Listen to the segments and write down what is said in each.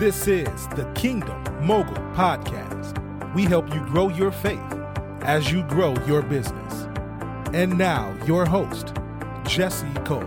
This is the Kingdom Mogul Podcast. We help you grow your faith as you grow your business. And now, your host, Jesse Cole.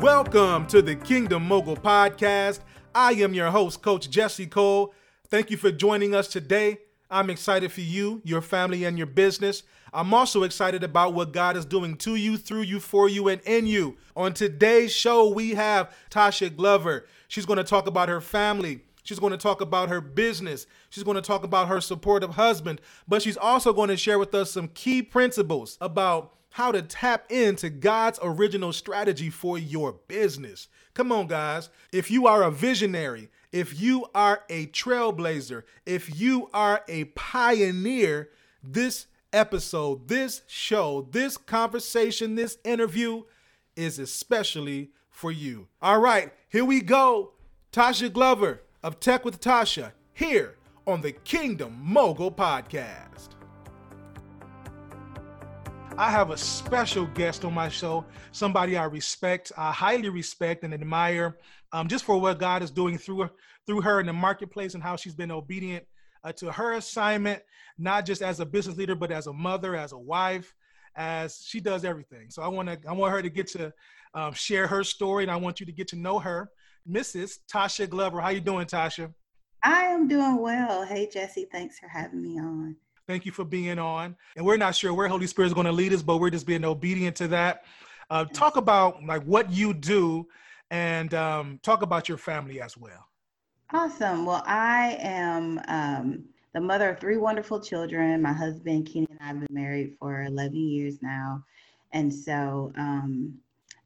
Welcome to the Kingdom Mogul Podcast. I am your host, Coach Jesse Cole. Thank you for joining us today. I'm excited for you, your family, and your business. I'm also excited about what God is doing to you, through you, for you, and in you. On today's show, we have Tasha Glover. She's going to talk about her family. She's going to talk about her business. She's going to talk about her supportive husband, but she's also going to share with us some key principles about how to tap into God's original strategy for your business. Come on, guys. If you are a visionary, if you are a trailblazer, if you are a pioneer, this episode, this show, this conversation, this interview is especially for you. All right, here we go. Tasha Glover of Tech with Tasha here on the Kingdom Mogul Podcast. I have a special guest on my show, somebody I respect, I highly respect and admire, um, just for what God is doing through her, through her in the marketplace and how she's been obedient uh, to her assignment, not just as a business leader, but as a mother, as a wife, as she does everything. So I want to, I want her to get to um, share her story, and I want you to get to know her, Mrs. Tasha Glover. How you doing, Tasha? I am doing well. Hey, Jesse, thanks for having me on. Thank you for being on. And we're not sure where Holy Spirit is going to lead us, but we're just being obedient to that. Uh, talk about like what you do, and um, talk about your family as well. Awesome. Well, I am um, the mother of three wonderful children. My husband, Kenny, and I have been married for 11 years now. And so um,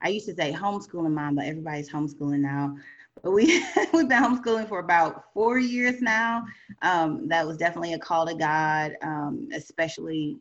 I used to say homeschooling mom, but everybody's homeschooling now. But we, we've been homeschooling for about four years now. Um, that was definitely a call to God, um, especially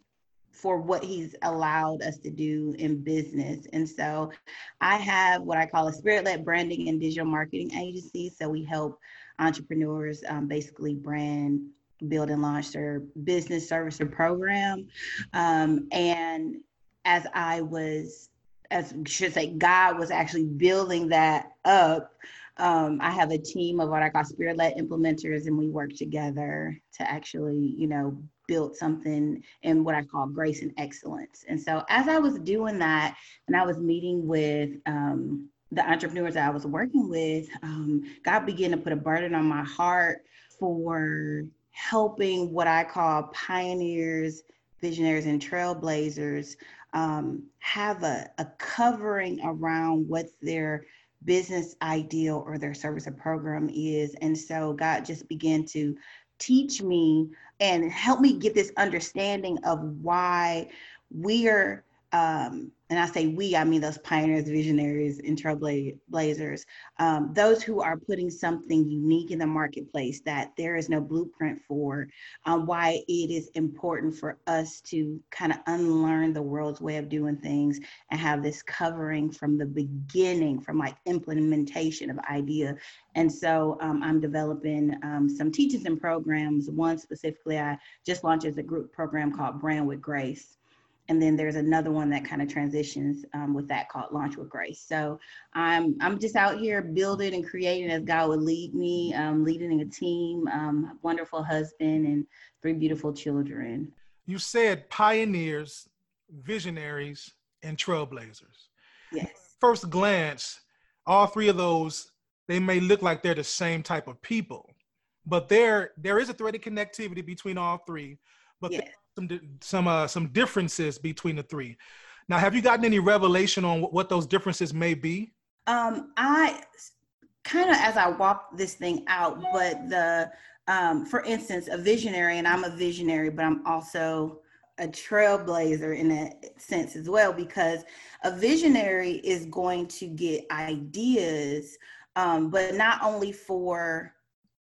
for what he's allowed us to do in business. And so I have what I call a spirit led branding and digital marketing agency. So we help entrepreneurs um, basically brand, build, and launch their business, service, or program. Um, and as I was, as I should say, God was actually building that up. Um, I have a team of what I call spirit led implementers, and we work together to actually, you know, build something in what I call grace and excellence. And so, as I was doing that, and I was meeting with um, the entrepreneurs that I was working with, um, God began to put a burden on my heart for helping what I call pioneers, visionaries, and trailblazers um, have a, a covering around what their business ideal or their service or program is. And so God just began to teach me and help me get this understanding of why we are um, and I say we, I mean those pioneers, visionaries, and trailblazers, um, those who are putting something unique in the marketplace that there is no blueprint for, um, why it is important for us to kind of unlearn the world's way of doing things and have this covering from the beginning, from like implementation of idea. And so um, I'm developing um, some teachings and programs. One specifically, I just launched as a group program called Brand with Grace and then there's another one that kind of transitions um, with that called Launch with Grace. So I'm I'm just out here building and creating as God would lead me, um, leading a team, um, wonderful husband, and three beautiful children. You said pioneers, visionaries, and trailblazers. Yes. First glance, all three of those they may look like they're the same type of people, but there there is a thread of connectivity between all three. But yes some some uh, some differences between the three. Now, have you gotten any revelation on what, those differences may be? Um, I kind of as I walk this thing out, but the um, for instance, a visionary, and I'm a visionary, but I'm also a trailblazer in that sense as well, because a visionary is going to get ideas, um, but not only for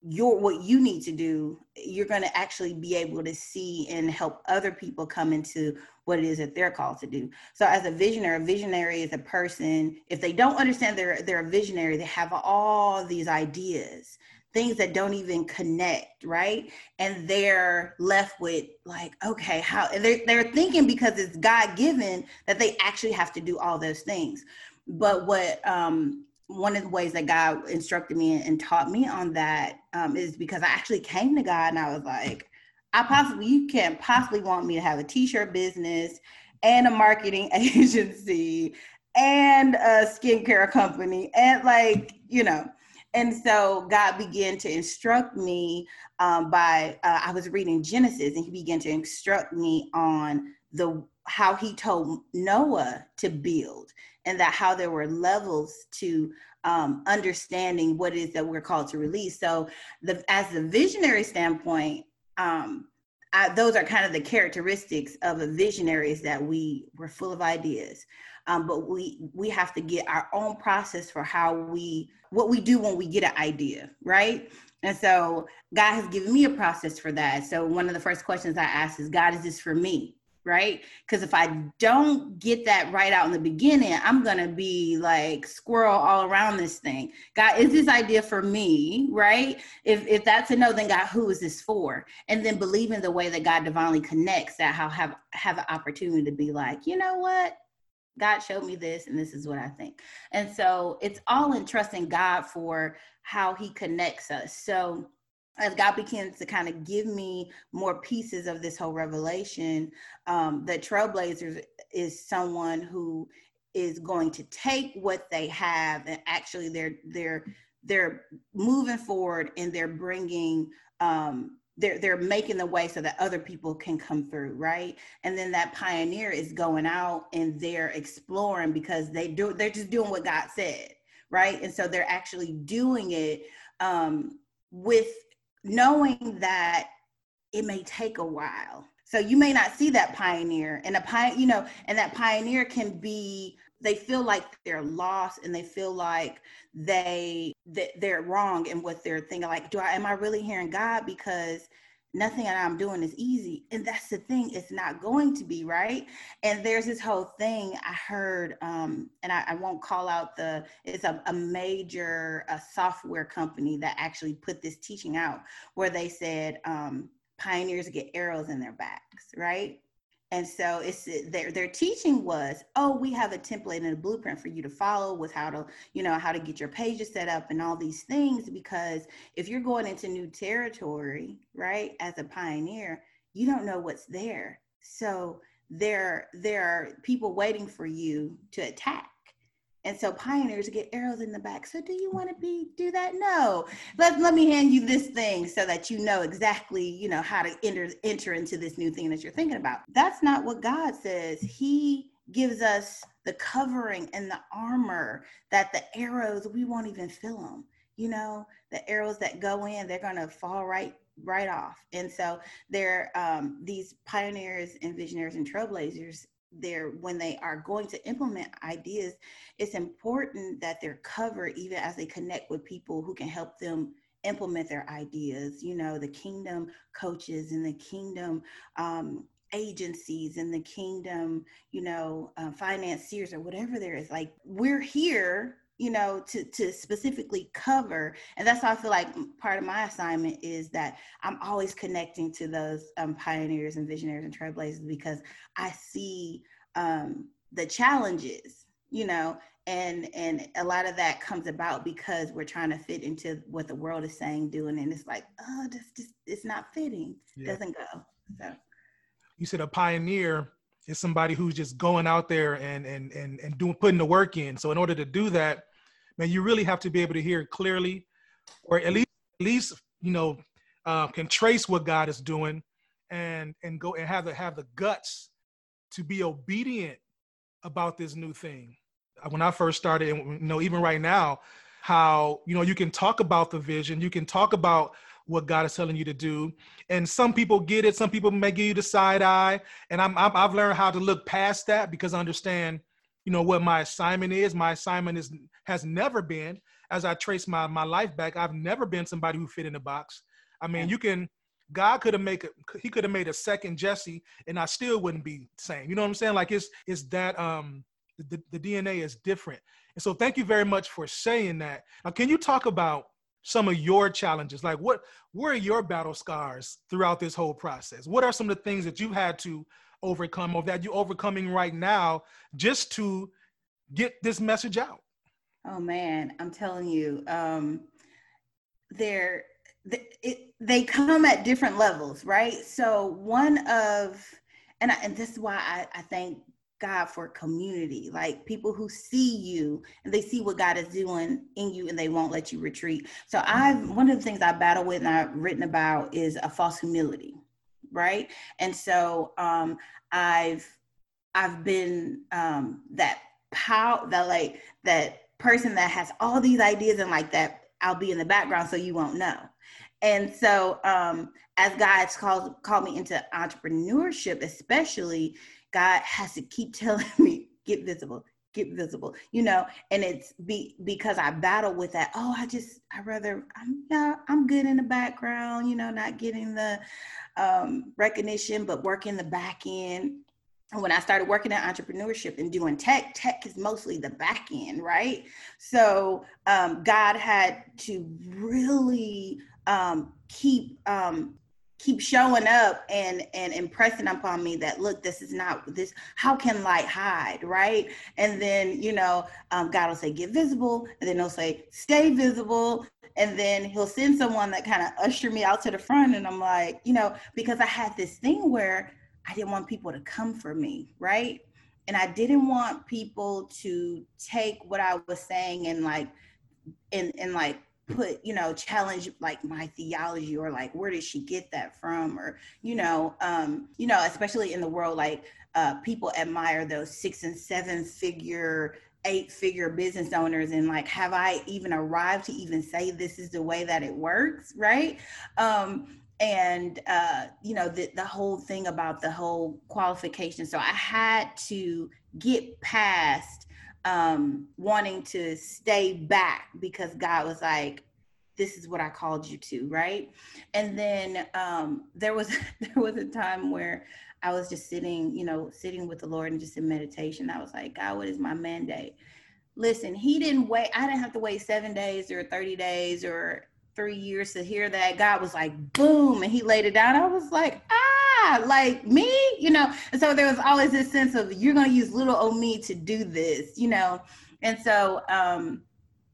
your what you need to do you're going to actually be able to see and help other people come into what it is that they're called to do. So as a visionary a visionary is a person if they don't understand they're they're a visionary they have all these ideas things that don't even connect right? And they're left with like okay how they're, they're thinking because it's god given that they actually have to do all those things. But what um, one of the ways that God instructed me and taught me on that um, is because I actually came to God and I was like, I possibly, you can't possibly want me to have a t-shirt business and a marketing agency and a skincare company and like, you know, and so God began to instruct me um, by, uh, I was reading Genesis and he began to instruct me on the, how he told Noah to build and that how there were levels to um, understanding what is that we're called to release. So, the as the visionary standpoint, um, I, those are kind of the characteristics of a visionary is that we we're full of ideas, um, but we we have to get our own process for how we what we do when we get an idea, right? And so God has given me a process for that. So one of the first questions I ask is, God, is this for me? Right? Because if I don't get that right out in the beginning, I'm gonna be like squirrel all around this thing. God, is this idea for me, right? If if that's a no, then God, who is this for? And then believe in the way that God divinely connects that I'll have have an opportunity to be like, you know what? God showed me this, and this is what I think. And so it's all in trusting God for how He connects us. So as God begins to kind of give me more pieces of this whole revelation, um, that Trailblazers is someone who is going to take what they have and actually they're they're they're moving forward and they're bringing um, they're they're making the way so that other people can come through right? And then that pioneer is going out and they're exploring because they do they're just doing what god said right? And so they're actually doing it um, with knowing that it may take a while. So you may not see that pioneer and a pioneer, you know, and that pioneer can be they feel like they're lost and they feel like they that they're wrong in what they're thinking like do I am I really hearing God because nothing that I'm doing is easy. And that's the thing, it's not going to be, right? And there's this whole thing I heard, um, and I, I won't call out the, it's a, a major a software company that actually put this teaching out where they said um, pioneers get arrows in their backs, right? And so it's their their teaching was, oh, we have a template and a blueprint for you to follow with how to, you know, how to get your pages set up and all these things. Because if you're going into new territory, right, as a pioneer, you don't know what's there. So there there are people waiting for you to attack and so pioneers get arrows in the back. So do you want to be do that? No. Let, let me hand you this thing so that you know exactly, you know, how to enter enter into this new thing that you're thinking about. That's not what God says. He gives us the covering and the armor that the arrows we won't even feel them. You know, the arrows that go in, they're gonna fall right right off. And so they're um, these pioneers and visionaries and trailblazers they're when they are going to implement ideas it's important that they're covered even as they connect with people who can help them implement their ideas you know the kingdom coaches and the kingdom um, agencies and the kingdom you know uh, financiers or whatever there is. Like we're here you know to to specifically cover and that's how i feel like part of my assignment is that i'm always connecting to those um, pioneers and visionaries and trailblazers because i see um, the challenges you know and and a lot of that comes about because we're trying to fit into what the world is saying doing and it's like oh this just it's not fitting yeah. doesn't go so you said a pioneer is somebody who's just going out there and and and and doing putting the work in. So in order to do that, man, you really have to be able to hear it clearly, or at least at least you know uh, can trace what God is doing, and and go and have the have the guts to be obedient about this new thing. When I first started, and you know, even right now, how you know you can talk about the vision, you can talk about what God is telling you to do. And some people get it, some people may give you the side eye. And I'm, i have learned how to look past that because I understand, you know, what my assignment is. My assignment is has never been, as I trace my my life back, I've never been somebody who fit in a box. I mean, you can God could have made a, he could have made a second Jesse and I still wouldn't be same. You know what I'm saying? Like it's it's that um the, the DNA is different. And so thank you very much for saying that. Now can you talk about some of your challenges like what were your battle scars throughout this whole process what are some of the things that you had to overcome or that you're overcoming right now just to get this message out? Oh man, I'm telling you, um, they're they, it, they come at different levels, right? So one of and I, and this is why I, I thank God for community, like people who see you and they see what God is doing in you and they won't let you retreat. So I've one of the things I battle with and I've written about is a false humility, right? And so um I've I've been um that power that like that person that has all these ideas and like that I'll be in the background so you won't know. And so um as God's called called me into entrepreneurship, especially God has to keep telling me, get visible, get visible, you know, and it's be because I battle with that. Oh, I just I rather I'm yeah, I'm good in the background, you know, not getting the um, recognition, but working the back end. And when I started working in entrepreneurship and doing tech, tech is mostly the back end, right? So um, God had to really um, keep um, keep showing up and and impressing upon me that look this is not this how can light hide? Right? And then you know um, god will say get visible and then he'll say stay visible and then he'll send someone that kind of usher me out to the front and i'm like you know because i had this thing where i didn't want people to come for me right? And i didn't want people to take what i was saying and like and and like put you know challenge like my theology or like where did she get that from? Or you know um you know especially in the world like uh people admire those six and seven figure eight figure business owners and like have i even arrived to even say this is the way that it works right? Um and uh you know the, the whole thing about the whole qualification. So i had to get past um, wanting to stay back because God was like, this is what I called you to, right? And then um, there was there was a time where I was just sitting, you know, sitting with the Lord and just in meditation. I was like, God, what is my mandate? Listen, He didn't wait. I didn't have to wait seven days or thirty days or three years to hear that. God was like, boom, and He laid it down. I was like, ah, like me, you know. And so there was always this sense of you're to use little old me to do this, you know. And so um,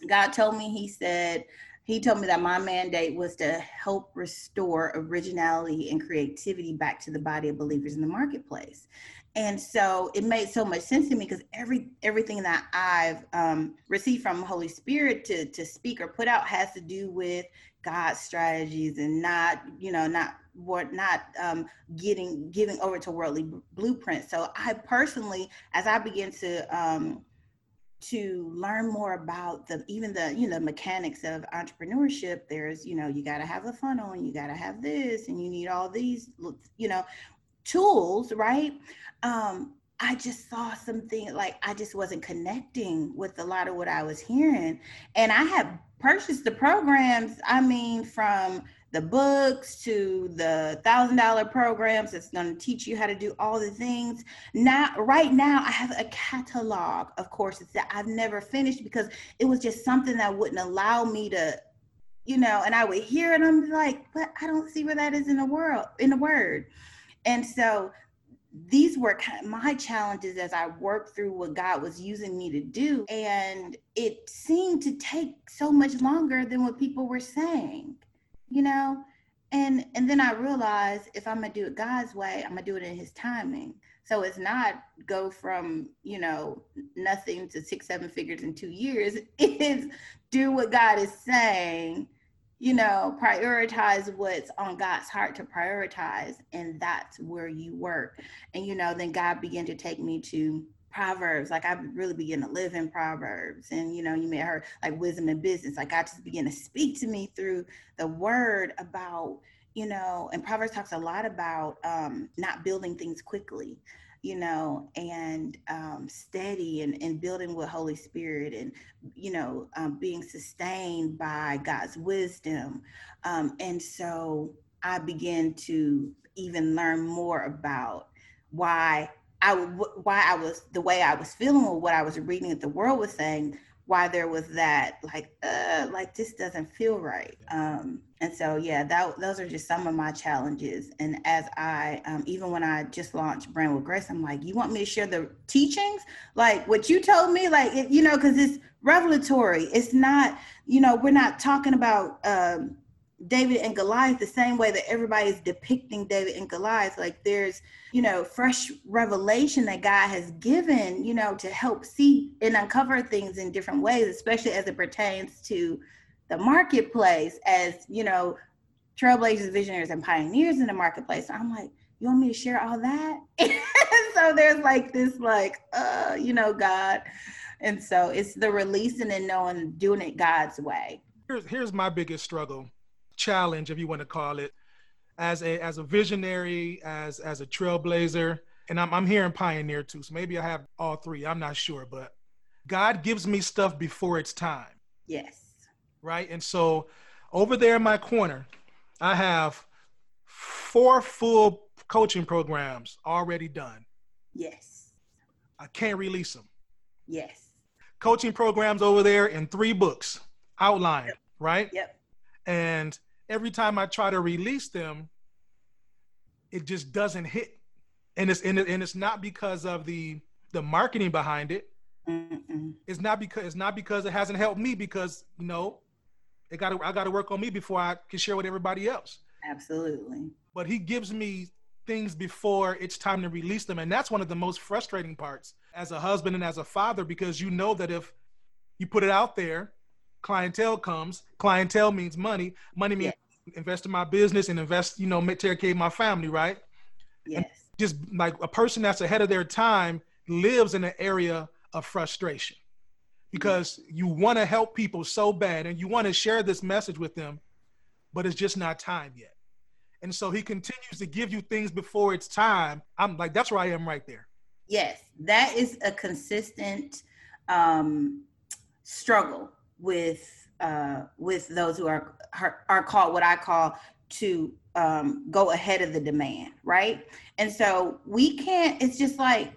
God told me, He said, he told me that my mandate was to help restore originality and creativity back to the body of believers in the marketplace and so it made so much sense to me because every everything that i've um, received from holy spirit to to speak or put out has to do with god's strategies and not you know not what not um, getting giving over to worldly blueprints. So i personally as i begin to um, to learn more about the even the you know mechanics of entrepreneurship there's you know you got to have a funnel and you got to have this and you need all these you know tools right um i just saw something like i just wasn't connecting with a lot of what i was hearing and i had purchased the programs i mean from the books to the thousand dollar programs that's going to teach you how to do all the things. Now, right now, I have a catalog of courses that I've never finished because it was just something that wouldn't allow me to, you know, and I would hear it I'm like, but I don't see where that is in the world, in the word. And so these were kind of my challenges as I worked through what God was using me to do. And it seemed to take so much longer than what people were saying you know and and then i realized if i'm gonna do it god's way i'm gonna do it in his timing so it's not go from you know nothing to six seven figures in two years it's do what god is saying you know prioritize what's on god's heart to prioritize and that's where you work and you know then god began to take me to Proverbs. Like I really begin to live in Proverbs. And you know, you may have heard like wisdom and business. Like God just began to speak to me through the word about, you know, and Proverbs talks a lot about um, not building things quickly, you know, and um, steady and, and building with Holy Spirit and, you know, um, being sustained by God's wisdom. Um, and so I began to even learn more about why I why I was the way I was feeling or what I was reading that the world was saying, why there was that like uh like this doesn't feel right. Um and so yeah that those are just some of my challenges. And as i um, even when i just launched brand with grace i'm like you want me to share the teachings? Like what you told me? Like it, you know because it's revelatory. It's not you know we're not talking about um David and Goliath the same way that everybody is depicting David and Goliath. Like there's, you know, fresh revelation that God has given, you know, to help see and uncover things in different ways, especially as it pertains to the marketplace, as, you know, trailblazers, visionaries, and pioneers in the marketplace. So I'm like, you want me to share all that? so there's like this, like, uh, you know, God. And so it's the releasing and knowing, doing it God's way. Here's, here's my biggest struggle challenge, if you want to call it, as a as a visionary, as as a trailblazer, and I'm I'm here in pioneer too. So maybe I have all three. I'm not sure, but God gives me stuff before it's time. Yes. Right, and so over there in my corner, I have four full coaching programs already done. Yes. I can't release them. Yes. Coaching programs over there in three books outlined, yep. right? Yep. And every time I try to release them, it just doesn't hit. And it's and, it, and it's not because of the the marketing behind it. Mm-mm. It's not because it's not because it hasn't helped me because you know it got I got to work on me before I can share with everybody else. Absolutely. But he gives me things before it's time to release them, and that's one of the most frustrating parts as a husband and as a father because you know that if you put it out there clientele comes. Clientele means money. Money means yeah. invest in my business and invest, you know, take care of my family, right? Yes. And just like a person that's ahead of their time lives in an area of frustration because you want to help people so bad and you want to share this message with them, but it's just not time yet. And so he continues to give you things before it's time. I'm like, that's where I am right there. Yes, that is a consistent um, struggle with uh, with those who are are called what I call to um, go ahead of the demand, right? And so we can't. It's just like,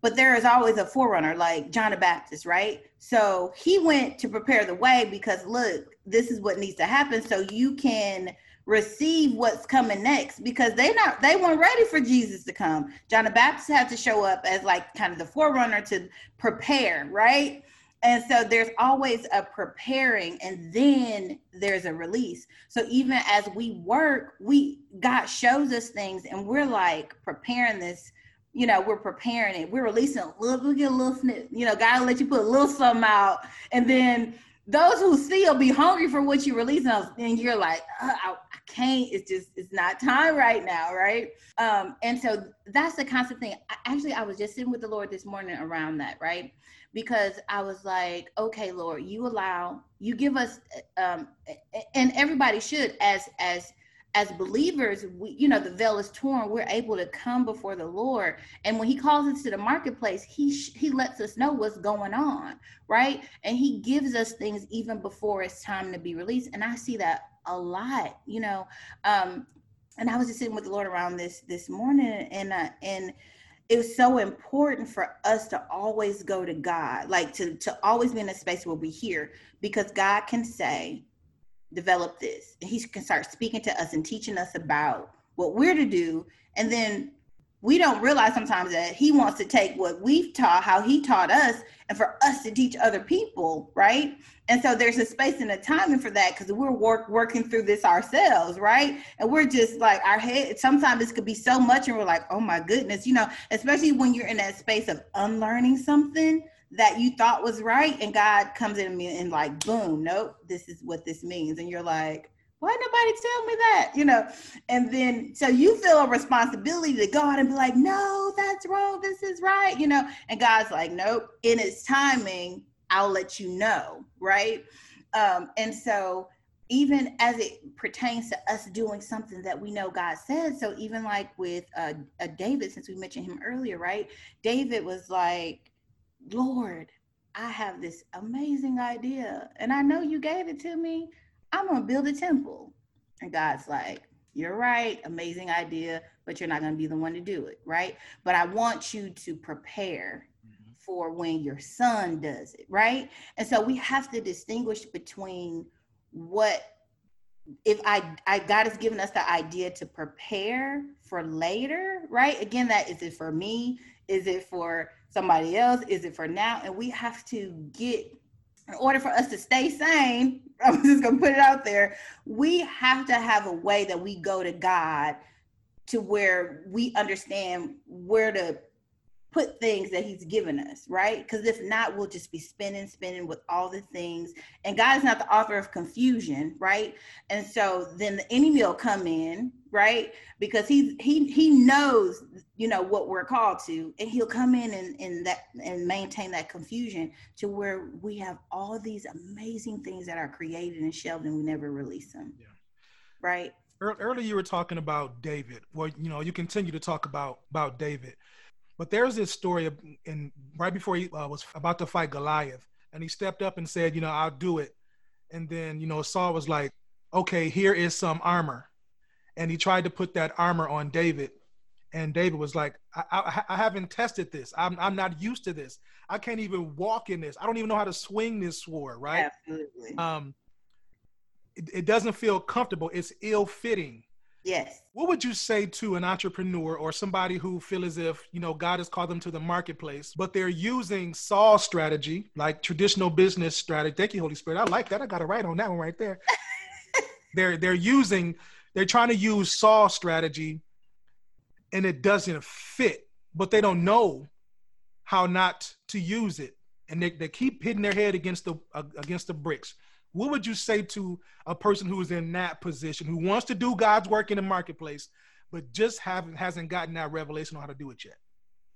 but there is always a forerunner, like John the Baptist, right? So he went to prepare the way because look, this is what needs to happen, so you can receive what's coming next because they not they weren't ready for Jesus to come. John the Baptist had to show up as like kind of the forerunner to prepare, right? And so there's always a preparing and then there's a release. So even as we work, we God shows us things and we're like preparing this, you know, we're preparing it. We're releasing a little, we get a little snip, you know, God let you put a little something out. And then those who see will be hungry for what you release and you're like, uh, I, I, can't, it's just, it's not time right now. Right. Um, and so that's the constant thing. I, actually, I was just sitting with the Lord this morning around that. Right because I was like, okay, Lord, you allow, you give us, um, and everybody should, as as as believers, we, you know, the veil is torn. We're able to come before the Lord, and when He calls us to the marketplace, He He lets us know what's going on, right? And He gives us things even before it's time to be released. And I see that a lot, you know. Um, and I was just sitting with the Lord around this this morning, and uh, and it was so important for us to always go to God, like to, to always be in a space where we hear, because God can say, develop this. And he can start speaking to us and teaching us about what we're to do. And then we don't realize sometimes that he wants to take what we've taught, how he taught us, and for us to teach other people, right? And so there's a space and a timing for that because we're work working through this ourselves, right? And we're just like our head. Sometimes this could be so much, and we're like, oh my goodness, you know, especially when you're in that space of unlearning something that you thought was right, and God comes in and like, boom, nope, this is what this means, and you're like why nobody tell me that? You know and then so you feel a responsibility to go out and be like no that's wrong. This is right you know? And god's like nope. In its timing i'll let you know right? Um and so even as it pertains to us doing something that we know god said so even like with uh, uh david since we mentioned him earlier right? David was like lord i have this amazing idea and i know you gave it to me I'm gonna build a temple. And God's like, You're right, amazing idea, but you're not gonna be the one to do it, right? But I want you to prepare mm-hmm. for when your son does it, right? And so we have to distinguish between what if I, I God has given us the idea to prepare for later, right? Again, that is it for me? Is it for somebody else? Is it for now? And we have to get in order for us to stay sane, I'm just gonna put it out there, we have to have a way that we go to God to where we understand where to put things that he's given us, right? Because if not, we'll just be spinning, spinning with all the things. And God is not the author of confusion, right? And so then the enemy will come in, right? Because he's he he knows, you know, what we're called to, and he'll come in and, and that and maintain that confusion to where we have all these amazing things that are created and shelved and we never release them. Yeah. Right. Earlier you were talking about David. Well, you know, you continue to talk about about David but there's this story in right before he uh, was about to fight Goliath, and he stepped up and said, "You know, I'll do it." And then, you know, Saul was like, "Okay, here is some armor," and he tried to put that armor on David, and David was like, I, I, I, haven't tested this. I'm, I'm not used to this. I can't even walk in this. I don't even know how to swing this sword, right? Absolutely. Um, it, it doesn't feel comfortable. It's ill fitting. Yes. What would you say to an entrepreneur or somebody who feel as if, you know, God has called them to the marketplace, but they're using Saul strategy, like traditional business strategy. Thank you, Holy Spirit. I like that. I got it right on that one right there. they're they're using, they're trying to use Saul strategy and it doesn't fit, but they don't know how not to use it. And they, they keep hitting their head against the uh, against the bricks what would you say to a person who is in that position who wants to do God's work in the marketplace, but just haven't hasn't gotten that revelation on how to do it yet?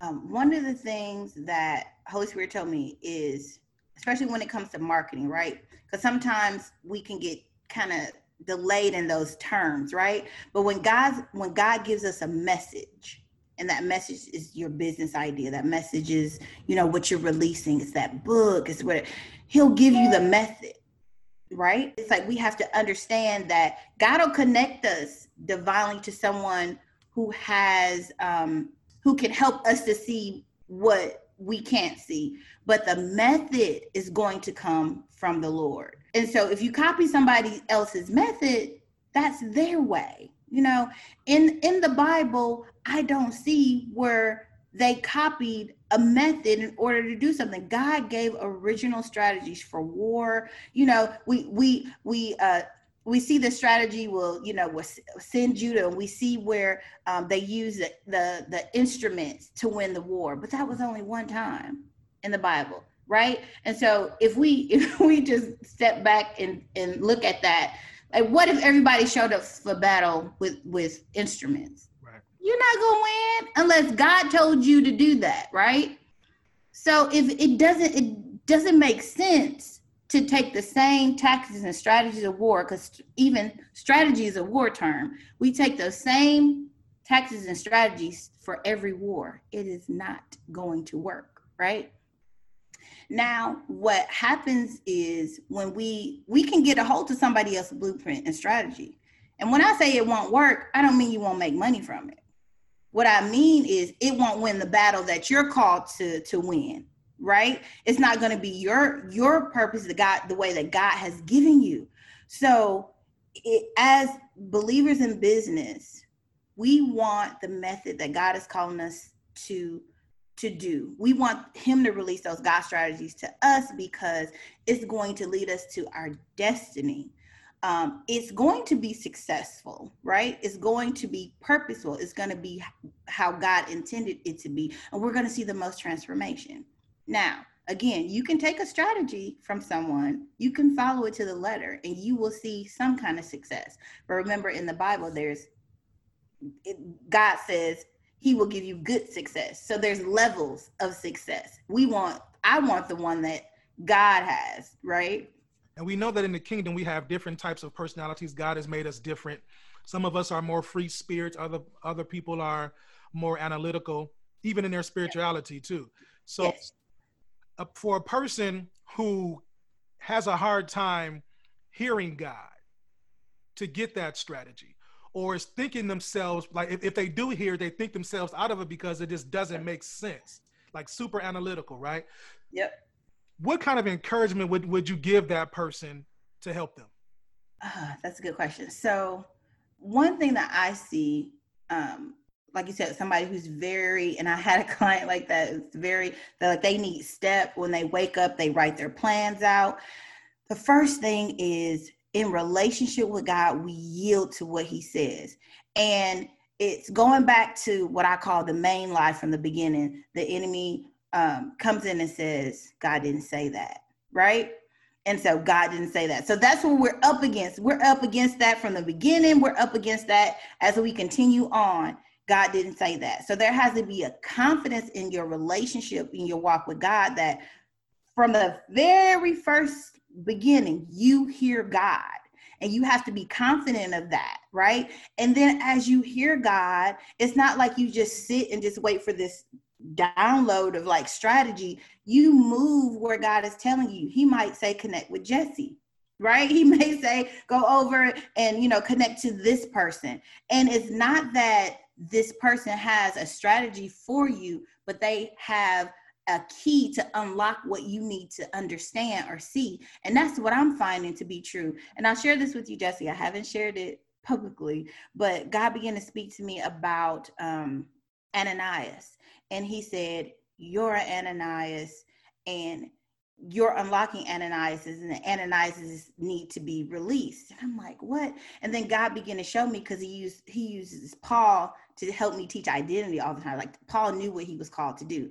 Um, one of the things that Holy Spirit told me is, especially when it comes to marketing, right? Because sometimes we can get kind of delayed in those terms, right? But when God's when God gives us a message, and that message is your business idea, that message is you know what you're releasing, it's that book, it's what He'll give you the method right? It's like we have to understand that God will connect us divinely to someone who has um who can help us to see what we can't see. But the method is going to come from the Lord. And so if you copy somebody else's method, that's their way. You know, in in the Bible, I don't see where they copied a method in order to do something. God gave original strategies for war. You know, we we we uh we see the strategy will you know will send Judah and we see where um, they use the, the the instruments to win the war but that was only one time in the bible right and so if we if we just step back and and look at that like what if everybody showed up for battle with with instruments you're not gonna win unless God told you to do that, right? So if it doesn't, it doesn't make sense to take the same tactics and strategies of war, because even strategy is a war term. We take those same tactics and strategies for every war. It is not going to work, right? Now, what happens is when we we can get a hold of somebody else's blueprint and strategy. And when I say it won't work, I don't mean you won't make money from it. What I mean is it won't win the battle that you're called to to win, right? It's not going to be your your purpose, the God, the way that God has given you. So, it, as believers in business, we want the method that God is calling us to to do. We want him to release those God strategies to us because it's going to lead us to our destiny um, it's going to be successful, right? It's going to be purposeful. It's going to be how God intended it to be. And we're going to see the most transformation. Now, again, you can take a strategy from someone, you can follow it to the letter, and you will see some kind of success. But remember, in the Bible, there's it, God says He will give you good success. So there's levels of success. We want, I want the one that God has, right? And we know that in the kingdom we have different types of personalities. God has made us different. Some of us are more free spirits, other other people are more analytical, even in their spirituality too. So yes. uh, for a person who has a hard time hearing God to get that strategy or is thinking themselves like if, if they do hear they think themselves out of it because it just doesn't make sense like super analytical, right? Yep. What kind of encouragement would, would you give that person to help them? Uh, that's a good question. So, one thing that I see, um, like you said, somebody who's very, and I had a client like that. It's very that like they need step when they wake up, they write their plans out. The first thing is in relationship with God, we yield to what He says, and it's going back to what I call the main lie from the beginning. The enemy um, comes in and says, God didn't say that, right? And so God didn't say that. So that's what we're up against. We're up against that from the beginning. We're up against that as we continue on. God didn't say that. So there has to be a confidence in your relationship, in your walk with God, that from the very first beginning, you hear God and you have to be confident of that, right? And then as you hear God, it's not like you just sit and just wait for this download of like strategy. You move where God is telling you. He might say, connect with Jesse right he may say go over and you know connect to this person and it's not that this person has a strategy for you but they have a key to unlock what you need to understand or see. And that's what I'm finding to be true. And I'll share this with you, Jesse. I haven't shared it publicly, but God began to speak to me about um, Ananias. And he said, You're Ananias, and you're unlocking Ananias, and the Ananias need to be released. And I'm like, what? And then God began to show me because he used he uses Paul to help me teach identity all the time. Like Paul knew what he was called to do.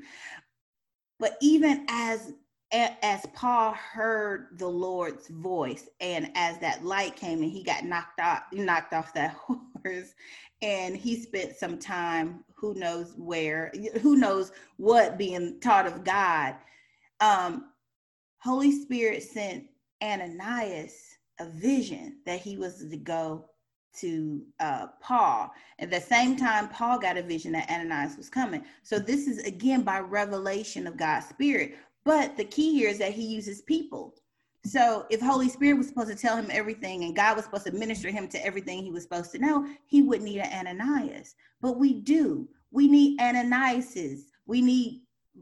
But even as as Paul heard the Lord's voice, and as that light came and he got knocked off, knocked off that horse, and he spent some time, who knows where, who knows what, being taught of God. Um, Holy Spirit sent Ananias a vision that he was to go to uh, Paul. At the same time, Paul got a vision that Ananias was coming. So this is again by revelation of God's Spirit. But the key here is that he uses people. So if Holy Spirit was supposed to tell him everything and God was supposed to minister him to everything he was supposed to know, he wouldn't need an Ananias. But we do. We need Ananiases. We need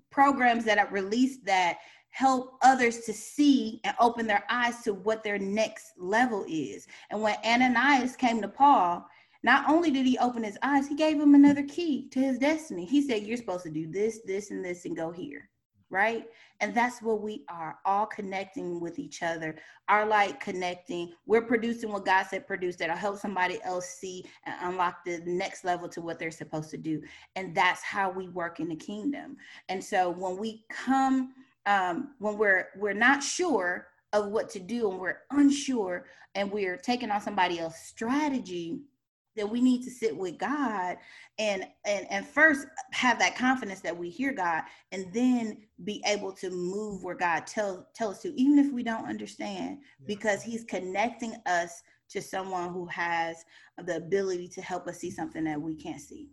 programs that are released that help others to see and open their eyes to what their next level is. And when Ananias came to Paul, not only did he open his eyes, he gave him another key to his destiny. He said, You're supposed to do this, this, and this, and go here. Right. And that's what we are all connecting with each other. Our light connecting. We're producing what God said produce that'll help somebody else see and unlock the next level to what they're supposed to do. And that's how we work in the kingdom. And so when we come um, when we're we're not sure of what to do and we're unsure and we're taking on somebody else's strategy that we need to sit with God and and and first have that confidence that we hear God and then be able to move where God tell tell us to even if we don't understand yeah. because he's connecting us to someone who has the ability to help us see something that we can't see.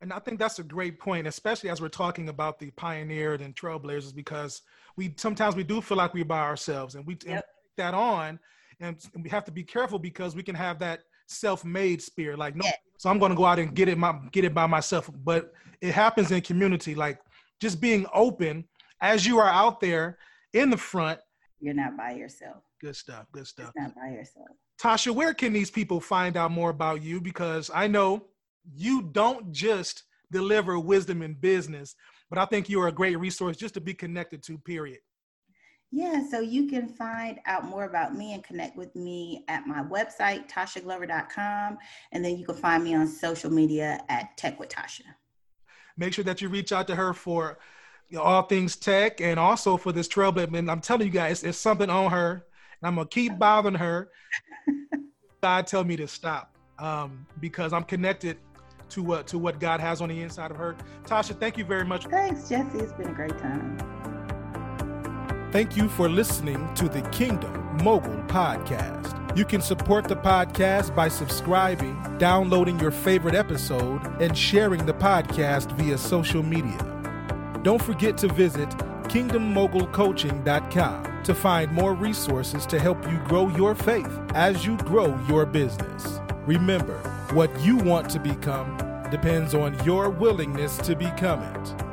And I think that's a great point, especially as we're talking about the pioneered and trailblazers, because we sometimes we do feel like we're by ourselves, and we yep. and take that on, and, we have to be careful because we can have that self-made spirit, like no, yeah. so I'm going to go out and get it my get it by myself. But it happens in community, like just being open as you are out there in the front. You're not by yourself. Good stuff. Good stuff. It's not by yourself. Tasha, where can these people find out more about you? Because I know you don't just deliver wisdom in business, but I think you're a great resource just to be connected to, period. Yeah, so you can find out more about me and connect with me at my website, tashaglover.com. And then you can find me on social media at Tech with Tasha. Make sure that you reach out to her for all things tech and also for this trailblazer. And I'm telling you guys, it's something on her. And I'm going to keep bothering her. God tell me to stop um, because I'm connected to what to what God has on the inside of her. Tasha, thank you very much. Thanks, Jesse. It's been a great time. Thank you for listening to the Kingdom Mogul podcast. You can support the podcast by subscribing, downloading your favorite episode, and sharing the podcast via social media. Don't forget to visit kingdommogulcoaching.com to find more resources to help you grow your faith as you grow your business. Remember, what you want to become depends on your willingness to become it.